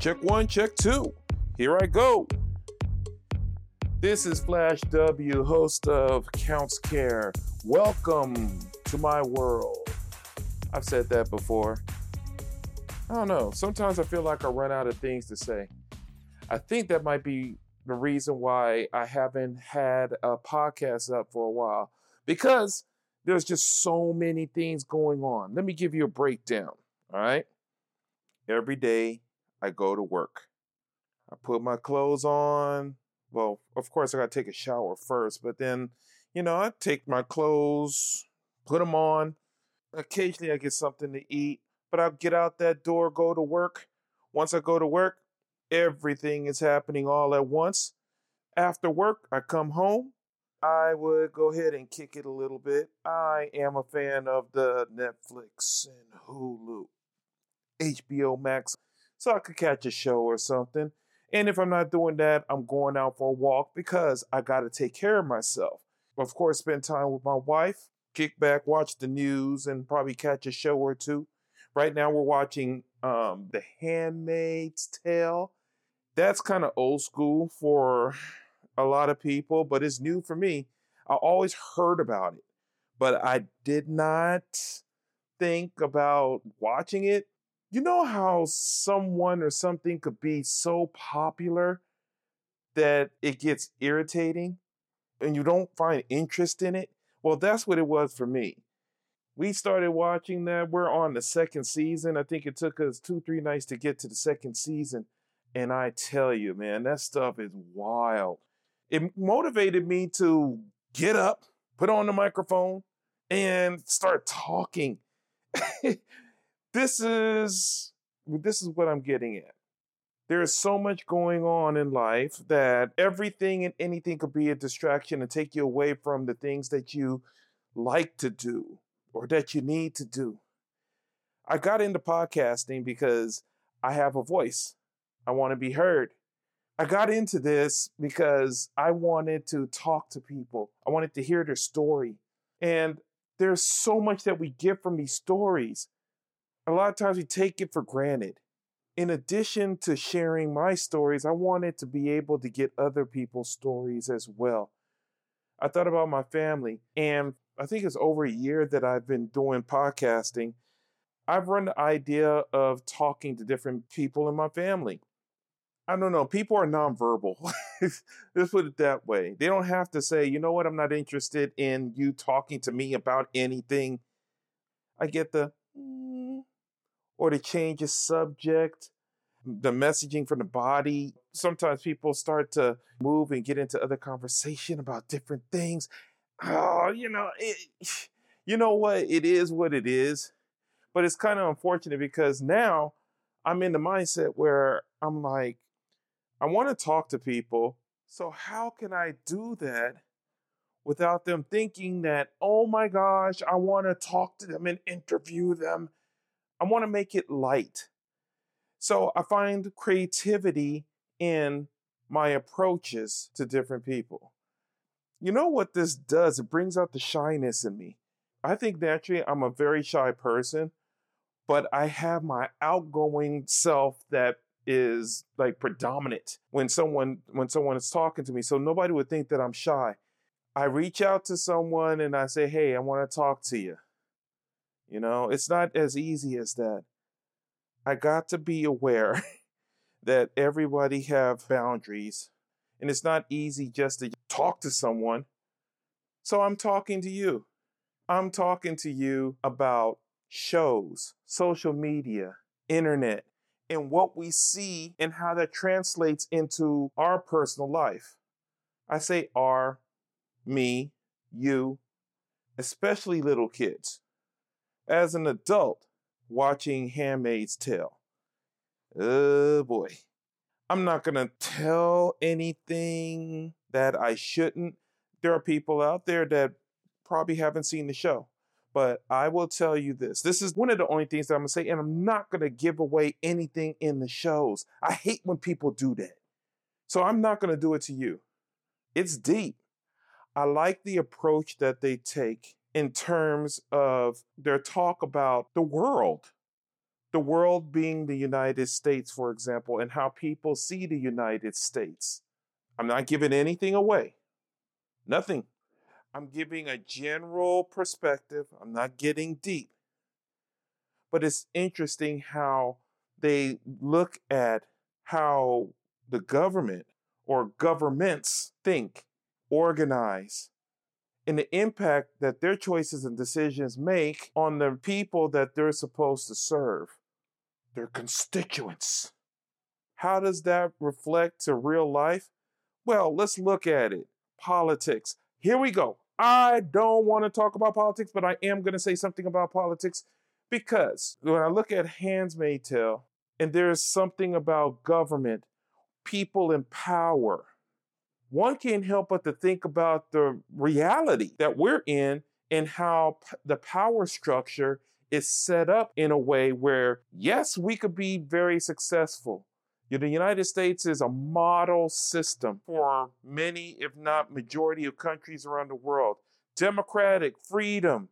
Check one, check two. Here I go. This is Flash W, host of Counts Care. Welcome to my world. I've said that before. I don't know. Sometimes I feel like I run out of things to say. I think that might be the reason why I haven't had a podcast up for a while because there's just so many things going on. Let me give you a breakdown. All right. Every day I go to work. I put my clothes on. Well, of course, I got to take a shower first, but then, you know, I take my clothes, put them on. Occasionally I get something to eat, but I'll get out that door, go to work. Once I go to work, everything is happening all at once. After work, I come home. I would go ahead and kick it a little bit. I am a fan of the Netflix and Hulu, HBO Max, so I could catch a show or something. And if I'm not doing that, I'm going out for a walk because I got to take care of myself. Of course, spend time with my wife, kick back, watch the news, and probably catch a show or two. Right now, we're watching um, The Handmaid's Tale. That's kind of old school for a lot of people, but it's new for me. I always heard about it, but I did not think about watching it you know how someone or something could be so popular that it gets irritating and you don't find interest in it? Well, that's what it was for me. We started watching that. We're on the second season. I think it took us two, three nights to get to the second season. And I tell you, man, that stuff is wild. It motivated me to get up, put on the microphone, and start talking. this is this is what I'm getting at. There is so much going on in life that everything and anything could be a distraction and take you away from the things that you like to do or that you need to do. I got into podcasting because I have a voice. I want to be heard. I got into this because I wanted to talk to people. I wanted to hear their story. And there's so much that we get from these stories a lot of times we take it for granted. In addition to sharing my stories, I wanted to be able to get other people's stories as well. I thought about my family, and I think it's over a year that I've been doing podcasting. I've run the idea of talking to different people in my family. I don't know, people are nonverbal. Let's put it that way. They don't have to say, you know what, I'm not interested in you talking to me about anything. I get the, or to change a subject, the messaging from the body. Sometimes people start to move and get into other conversation about different things. Oh, you know, it, you know what? It is what it is. But it's kind of unfortunate because now I'm in the mindset where I'm like, I want to talk to people. So how can I do that without them thinking that, oh my gosh, I want to talk to them and interview them I want to make it light. So I find creativity in my approaches to different people. You know what this does? It brings out the shyness in me. I think naturally I'm a very shy person, but I have my outgoing self that is like predominant when someone when someone is talking to me. So nobody would think that I'm shy. I reach out to someone and I say, "Hey, I want to talk to you." You know, it's not as easy as that. I got to be aware that everybody have boundaries and it's not easy just to talk to someone. So I'm talking to you. I'm talking to you about shows, social media, internet, and what we see and how that translates into our personal life. I say our, me, you, especially little kids as an adult watching Handmaid's Tale. Oh boy. I'm not going to tell anything that I shouldn't. There are people out there that probably haven't seen the show. But I will tell you this. This is one of the only things that I'm going to say, and I'm not going to give away anything in the shows. I hate when people do that. So I'm not going to do it to you. It's deep. I like the approach that they take in terms of their talk about the world, The world being the United States, for example, and how people see the United States. I'm not giving anything away. Nothing. I'm giving a general perspective. I'm not getting deep. But it's interesting how they look at how the government or governments think, organize, and the impact that their choices and decisions make on the people that they're supposed to serve, their constituents. How does that reflect to real life? Well, let's look at it. Politics. Here we go. I don't want to talk about politics, but I am going to say something about politics because when I look at Handmaid's Tale, and there's something about government, people in power, one can't help but to think about the reality that we're in and how p- the power structure is set up in a way where, yes, we could be very successful. The United States is a model system for many, if not majority of countries around the world. Democratic, freedom.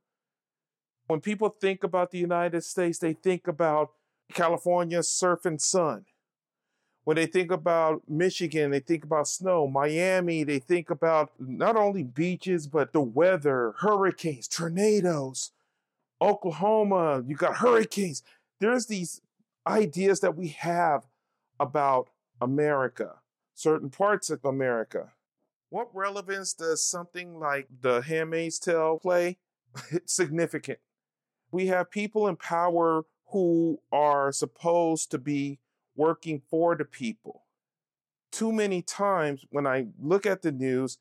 When people think about the United States, they think about California surf and sun. When they think about Michigan, they think about snow. Miami, they think about not only beaches, but the weather, hurricanes, tornadoes. Oklahoma, you got hurricanes. There's these ideas that we have about America, certain parts of America. What relevance does something like The Handmaid's Tale play? It's significant. We have people in power who are supposed to be working for the people. Too many times when I look at the news,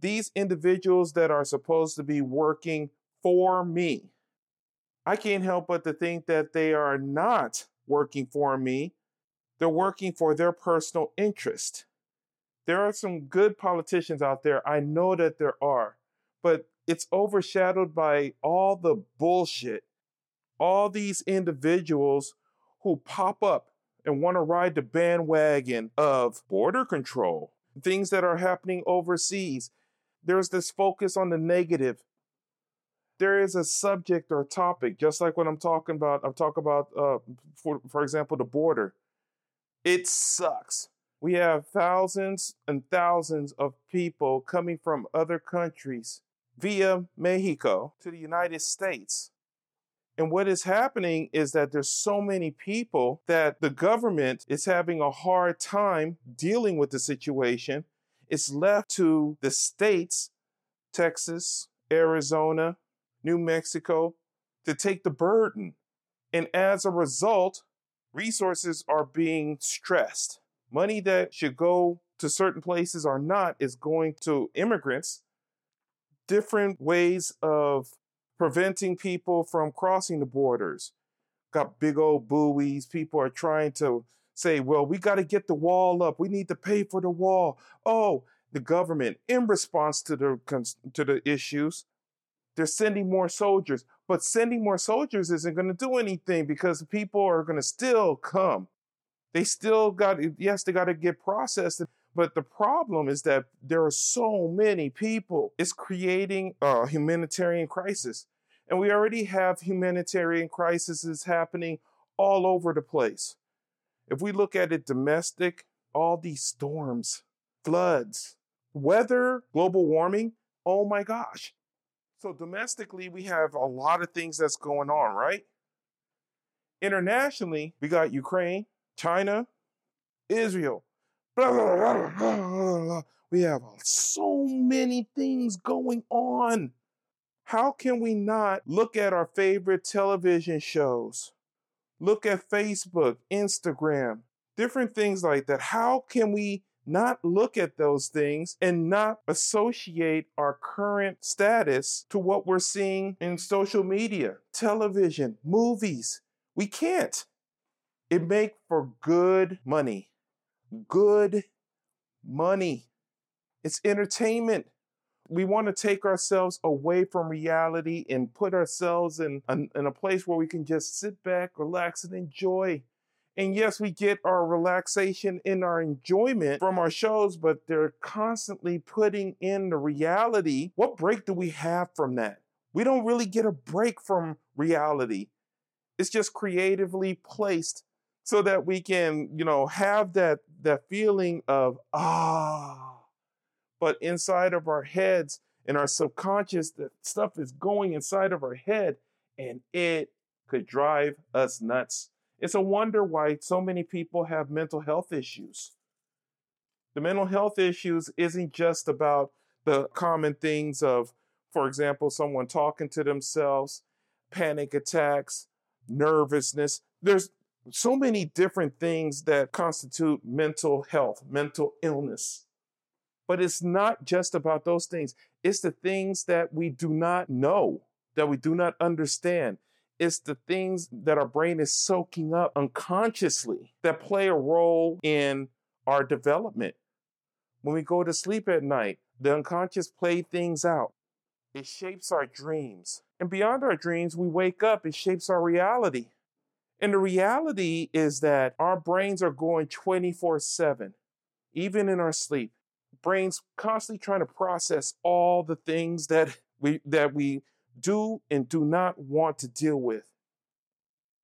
these individuals that are supposed to be working for me, I can't help but to think that they are not working for me they're working for their personal interest. There are some good politicians out there. I know that there are, but it's overshadowed by all the bullshit. All these individuals who pop up and want to ride the bandwagon of border control, things that are happening overseas. There's this focus on the negative. There is a subject or topic, just like when I'm talking about, I'm talking about, uh, for, for example, the border. It sucks. We have thousands and thousands of people coming from other countries via Mexico to the United States. And what is happening is that there's so many people that the government is having a hard time dealing with the situation. It's left to the states, Texas, Arizona, New Mexico, to take the burden. And as a result, resources are being stressed. Money that should go to certain places or not is going to immigrants. Different ways of preventing people from crossing the borders. Got big old buoys. People are trying to say, well, we got to get the wall up. We need to pay for the wall. Oh, the government, in response to the, to the issues, they're sending more soldiers. But sending more soldiers isn't going to do anything because people are going to still come. They still got, yes, they got to get processed. But the problem is that there are so many people. It's creating a humanitarian crisis. And we already have humanitarian crises happening all over the place. If we look at it domestic, all these storms, floods, weather, global warming, oh my gosh. So domestically, we have a lot of things that's going on, right? Internationally, we got Ukraine, China, Israel. Blah, blah, blah, we have so many things going on. How can we not look at our favorite television shows? Look at Facebook, Instagram, different things like that. How can we not look at those things and not associate our current status to what we're seeing in social media, television, movies. We can't. It make for good money. Good money. It's entertainment. We want to take ourselves away from reality and put ourselves in, in, in a place where we can just sit back, relax, and enjoy and yes, we get our relaxation and our enjoyment from our shows, but they're constantly putting in the reality. What break do we have from that? We don't really get a break from reality. It's just creatively placed so that we can, you know, have that that feeling of ah. But inside of our heads and our subconscious, that stuff is going inside of our head and it could drive us nuts. It's a wonder why so many people have mental health issues. The mental health issues isn't just about the common things of, for example, someone talking to themselves, panic attacks, nervousness. There's so many different things that constitute mental health, mental illness. But it's not just about those things. It's the things that we do not know, that we do not understand. It's the things that our brain is soaking up unconsciously that play a role in our development. When we go to sleep at night, the unconscious play things out. It shapes our dreams. And beyond our dreams, we wake up, it shapes our reality. And the reality is that our brains are going 24 7, even in our sleep. Brains constantly trying to process all the things that we, that we do and do not want to deal with.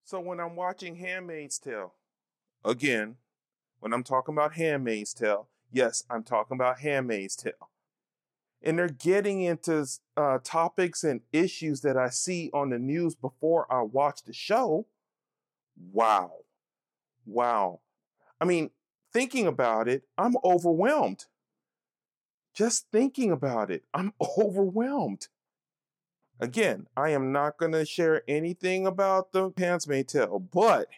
So when I'm watching Handmaid's Tale, again, when I'm talking about Handmaid's Tale, yes, I'm talking about Handmaid's Tale. And they're getting into uh, topics and issues that I see on the news before I watch the show wow. Wow. I mean, thinking about it, I'm overwhelmed. Just thinking about it, I'm overwhelmed. Again, I am not going to share anything about the Handmaid's Tale, but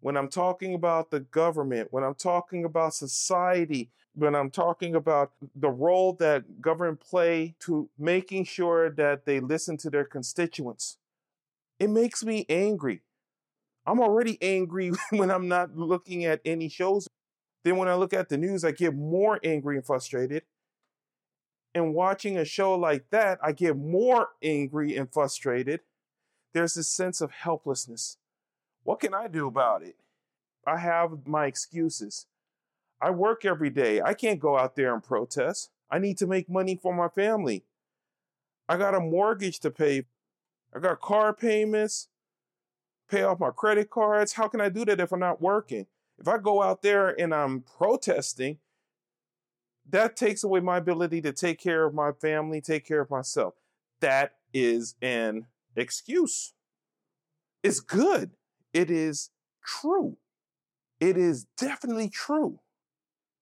when I'm talking about the government, when I'm talking about society, when I'm talking about the role that government play to making sure that they listen to their constituents, it makes me angry. I'm already angry when I'm not looking at any shows. Then when I look at the news, I get more angry and frustrated. And watching a show like that, I get more angry and frustrated. There's this sense of helplessness. What can I do about it? I have my excuses. I work every day. I can't go out there and protest. I need to make money for my family. I got a mortgage to pay. I got car payments pay off my credit cards. How can I do that if I'm not working? If I go out there and I'm protesting, that takes away my ability to take care of my family, take care of myself. That is an excuse. It's good. It is true. It is definitely true.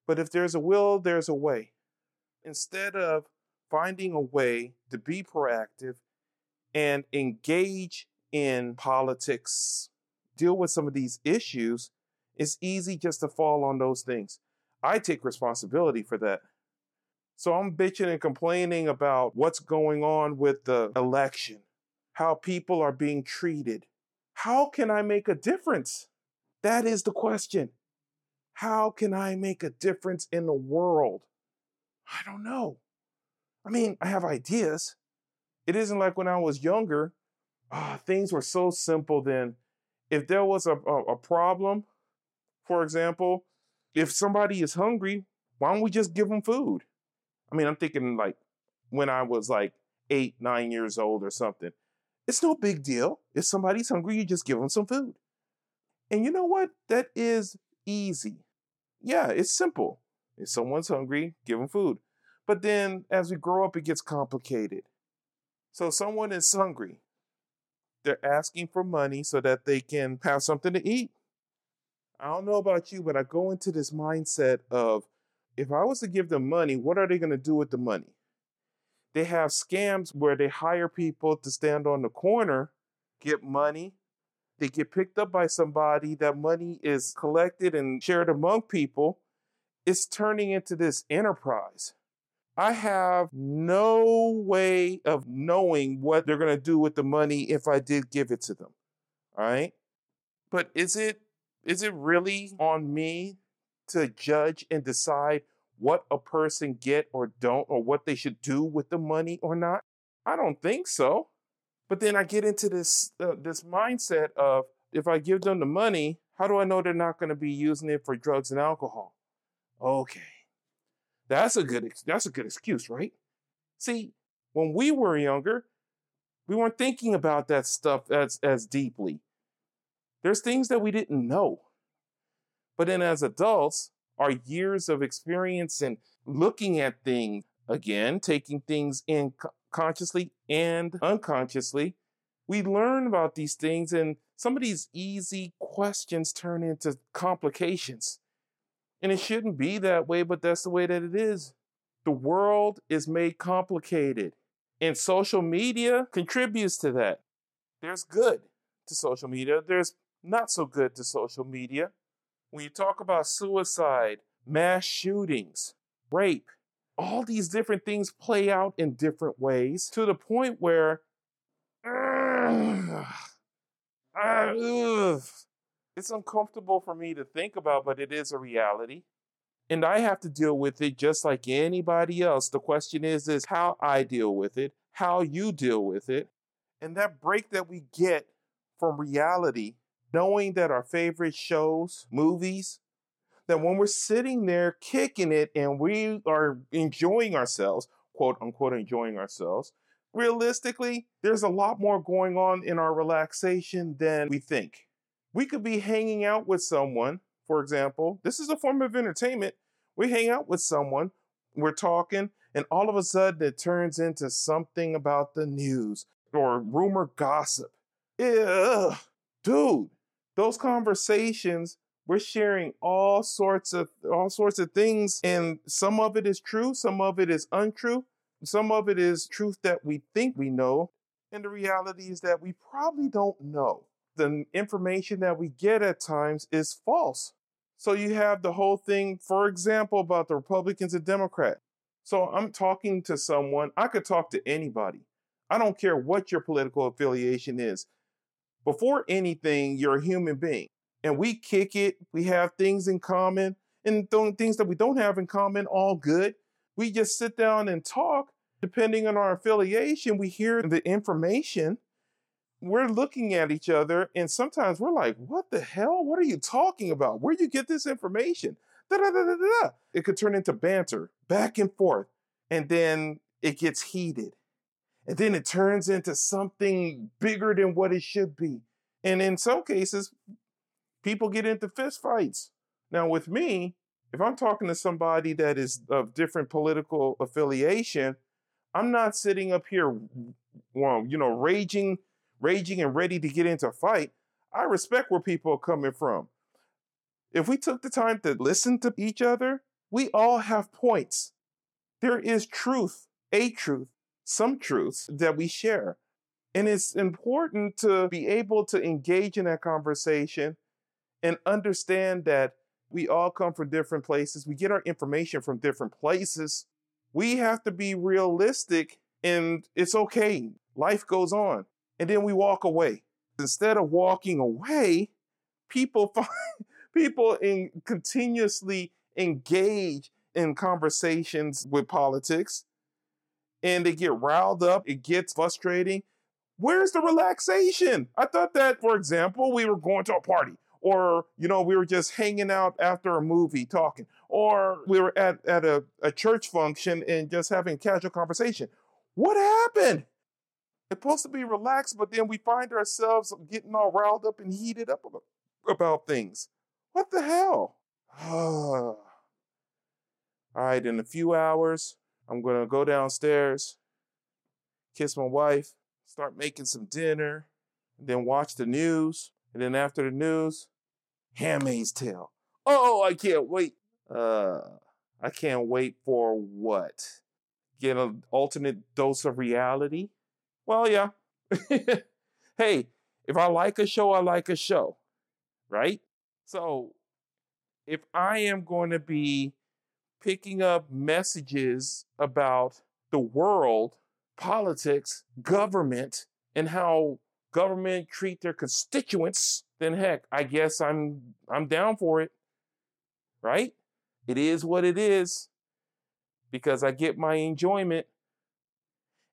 But if there's a will, there's a way. Instead of finding a way to be proactive and engage in politics, deal with some of these issues, it's easy just to fall on those things. I take responsibility for that. So I'm bitching and complaining about what's going on with the election, how people are being treated. How can I make a difference? That is the question. How can I make a difference in the world? I don't know. I mean, I have ideas. It isn't like when I was younger oh, things were so simple then. If there was a, a, a problem, for example, if somebody is hungry, why don't we just give them food? I mean, I'm thinking like when I was like eight, nine years old or something. It's no big deal. If somebody's hungry, you just give them some food. And you know what? That is easy. Yeah, it's simple. If someone's hungry, give them food. But then as we grow up, it gets complicated. So someone is hungry. They're asking for money so that they can have something to eat. I don't know about you, but I go into this mindset of if I was to give them money, what are they going to do with the money? They have scams where they hire people to stand on the corner, get money. They get picked up by somebody. That money is collected and shared among people. It's turning into this enterprise. I have no way of knowing what they're going to do with the money if I did give it to them. All right? But is it is it really on me to judge and decide what a person get or don't or what they should do with the money or not? I don't think so. But then I get into this uh, this mindset of if I give them the money, how do I know they're not going to be using it for drugs and alcohol? Okay. That's a good that's a good excuse, right? See, when we were younger, we weren't thinking about that stuff as as deeply. There's things that we didn't know. But then as adults, our years of experience and looking at things again, taking things in consciously and unconsciously, we learn about these things and some of these easy questions turn into complications. And it shouldn't be that way, but that's the way that it is. The world is made complicated, and social media contributes to that. There's good to social media, there's not so good to social media. When you talk about suicide, mass shootings, rape, all these different things play out in different ways to the point where uh, uh, it's uncomfortable for me to think about, but it is a reality. And I have to deal with it just like anybody else. The question is, is how I deal with it, how you deal with it. And that break that we get from reality, knowing that our favorite shows, movies, that when we're sitting there kicking it and we are enjoying ourselves, quote unquote, enjoying ourselves, realistically, there's a lot more going on in our relaxation than we think. We could be hanging out with someone, for example. This is a form of entertainment. We hang out with someone, we're talking, and all of a sudden it turns into something about the news or rumor gossip. Ugh. Dude, those conversations we're sharing all sorts of all sorts of things and some of it is true some of it is untrue some of it is truth that we think we know and the reality is that we probably don't know the information that we get at times is false so you have the whole thing for example about the republicans and democrats so i'm talking to someone i could talk to anybody i don't care what your political affiliation is before anything you're a human being and we kick it. We have things in common and things that we don't have in common, all good. We just sit down and talk. Depending on our affiliation, we hear the information. We're looking at each other, and sometimes we're like, What the hell? What are you talking about? Where do you get this information? Da, da, da. It could turn into banter, back and forth, and then it gets heated. And then it turns into something bigger than what it should be. And in some cases, people get into fist fights. Now, with me, if I'm talking to somebody that is of different political affiliation, I'm not sitting up here, well, you know, raging, raging and ready to get into a fight. I respect where people are coming from. If we took the time to listen to each other, we all have points. There is truth, a truth, some truths that we share. And it's important to be able to engage in that conversation and understand that we all come from different places. We get our information from different places. We have to be realistic and it's okay. Life goes on. And then we walk away. Instead of walking away, people find people in continuously engage in conversations with politics and they get riled up. It gets frustrating. Where's the relaxation? I thought that, for example, we were going to a party or you know we were just hanging out after a movie talking or we were at, at a, a church function and just having casual conversation what happened it's supposed to be relaxed but then we find ourselves getting all riled up and heated up about, things what the hell all right in a few hours i'm going to go downstairs kiss my wife start making some dinner then watch the news and then after the news Handmaid's Tale. Oh, I can't wait. Uh, I can't wait for what? Get an alternate dose of reality? Well, yeah. hey, if I like a show, I like a show, right? So if I am going to be picking up messages about the world, politics, government, and how government treat their constituents, then heck, I guess I'm I'm down for it. Right? It is what it is because I get my enjoyment.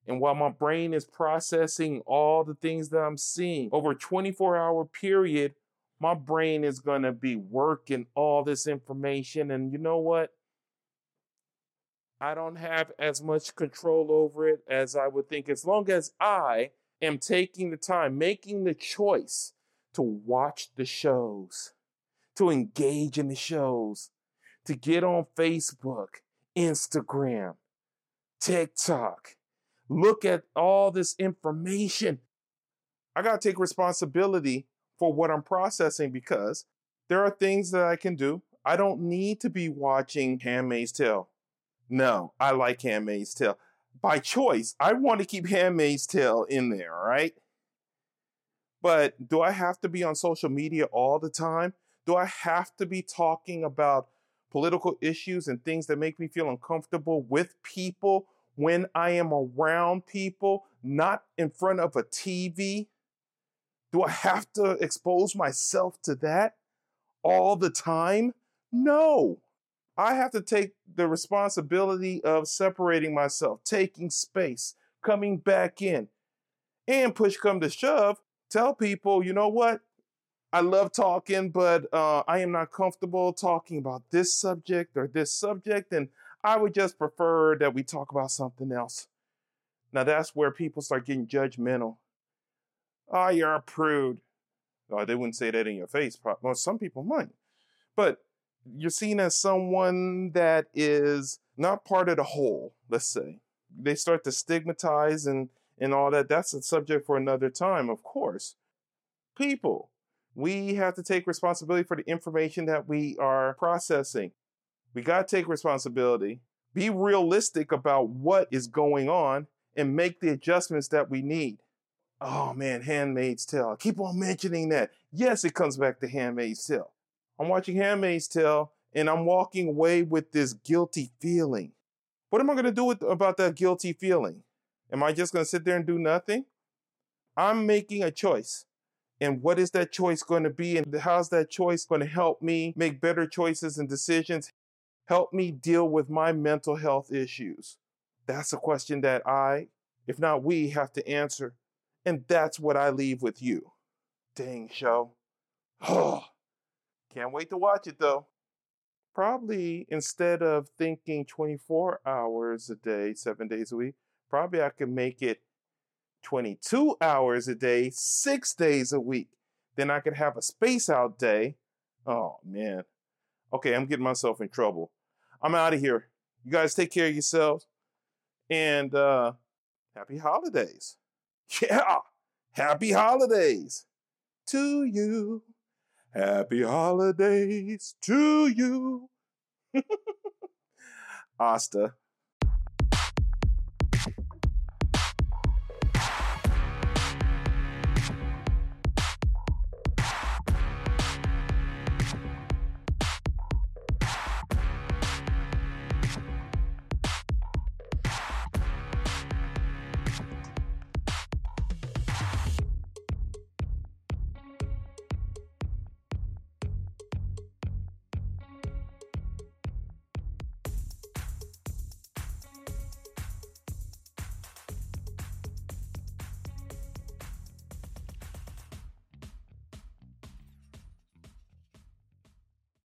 And while my brain is processing all the things that I'm seeing over a 24 hour period, my brain is going to be working all this information. And you know what? I don't have as much control over it as I would think. As long as I am taking the time, making the choice to watch the shows, to engage in the shows, to get on Facebook, Instagram, TikTok, look at all this information. I got to take responsibility for what I'm processing because there are things that I can do. I don't need to be watching Handmaid's Tale. No, I like Handmaid's Tale. By choice, I want to keep Handmaid's Tale in there, right? But do I have to be on social media all the time? Do I have to be talking about political issues and things that make me feel uncomfortable with people when I am around people, not in front of a TV? Do I have to expose myself to that all the time? No. I have to take the responsibility of separating myself, taking space, coming back in. And push come to shove, tell people, you know what? I love talking, but uh, I am not comfortable talking about this subject or this subject, and I would just prefer that we talk about something else. Now that's where people start getting judgmental. Oh, you're a prude. Oh, they wouldn't say that in your face. Well, some people might, but you're seen as someone that is not part of the whole. Let's say they start to stigmatize and and all that. That's a subject for another time, of course. People, we have to take responsibility for the information that we are processing. We got to take responsibility, be realistic about what is going on, and make the adjustments that we need. Oh man, Handmaid's Tale. I keep on mentioning that. Yes, it comes back to Handmaid's Tale. I'm watching Handmaid's Tale and I'm walking away with this guilty feeling. What am I going to do with, about that guilty feeling? Am I just going to sit there and do nothing? I'm making a choice. And what is that choice going to be? And how's that choice going to help me make better choices and decisions? Help me deal with my mental health issues? That's a question that I, if not we, have to answer. And that's what I leave with you. Dang show. Oh, can't wait to watch it though. Probably instead of thinking 24 hours a day, seven days a week, probably I could make it 22 hours a day, six days a week. Then I could have a space out day. Oh, man. Okay, I'm getting myself in trouble. I'm out of here. You guys take care of yourselves and uh, happy holidays. Yeah, happy holidays to you. Happy holidays to you. Asta.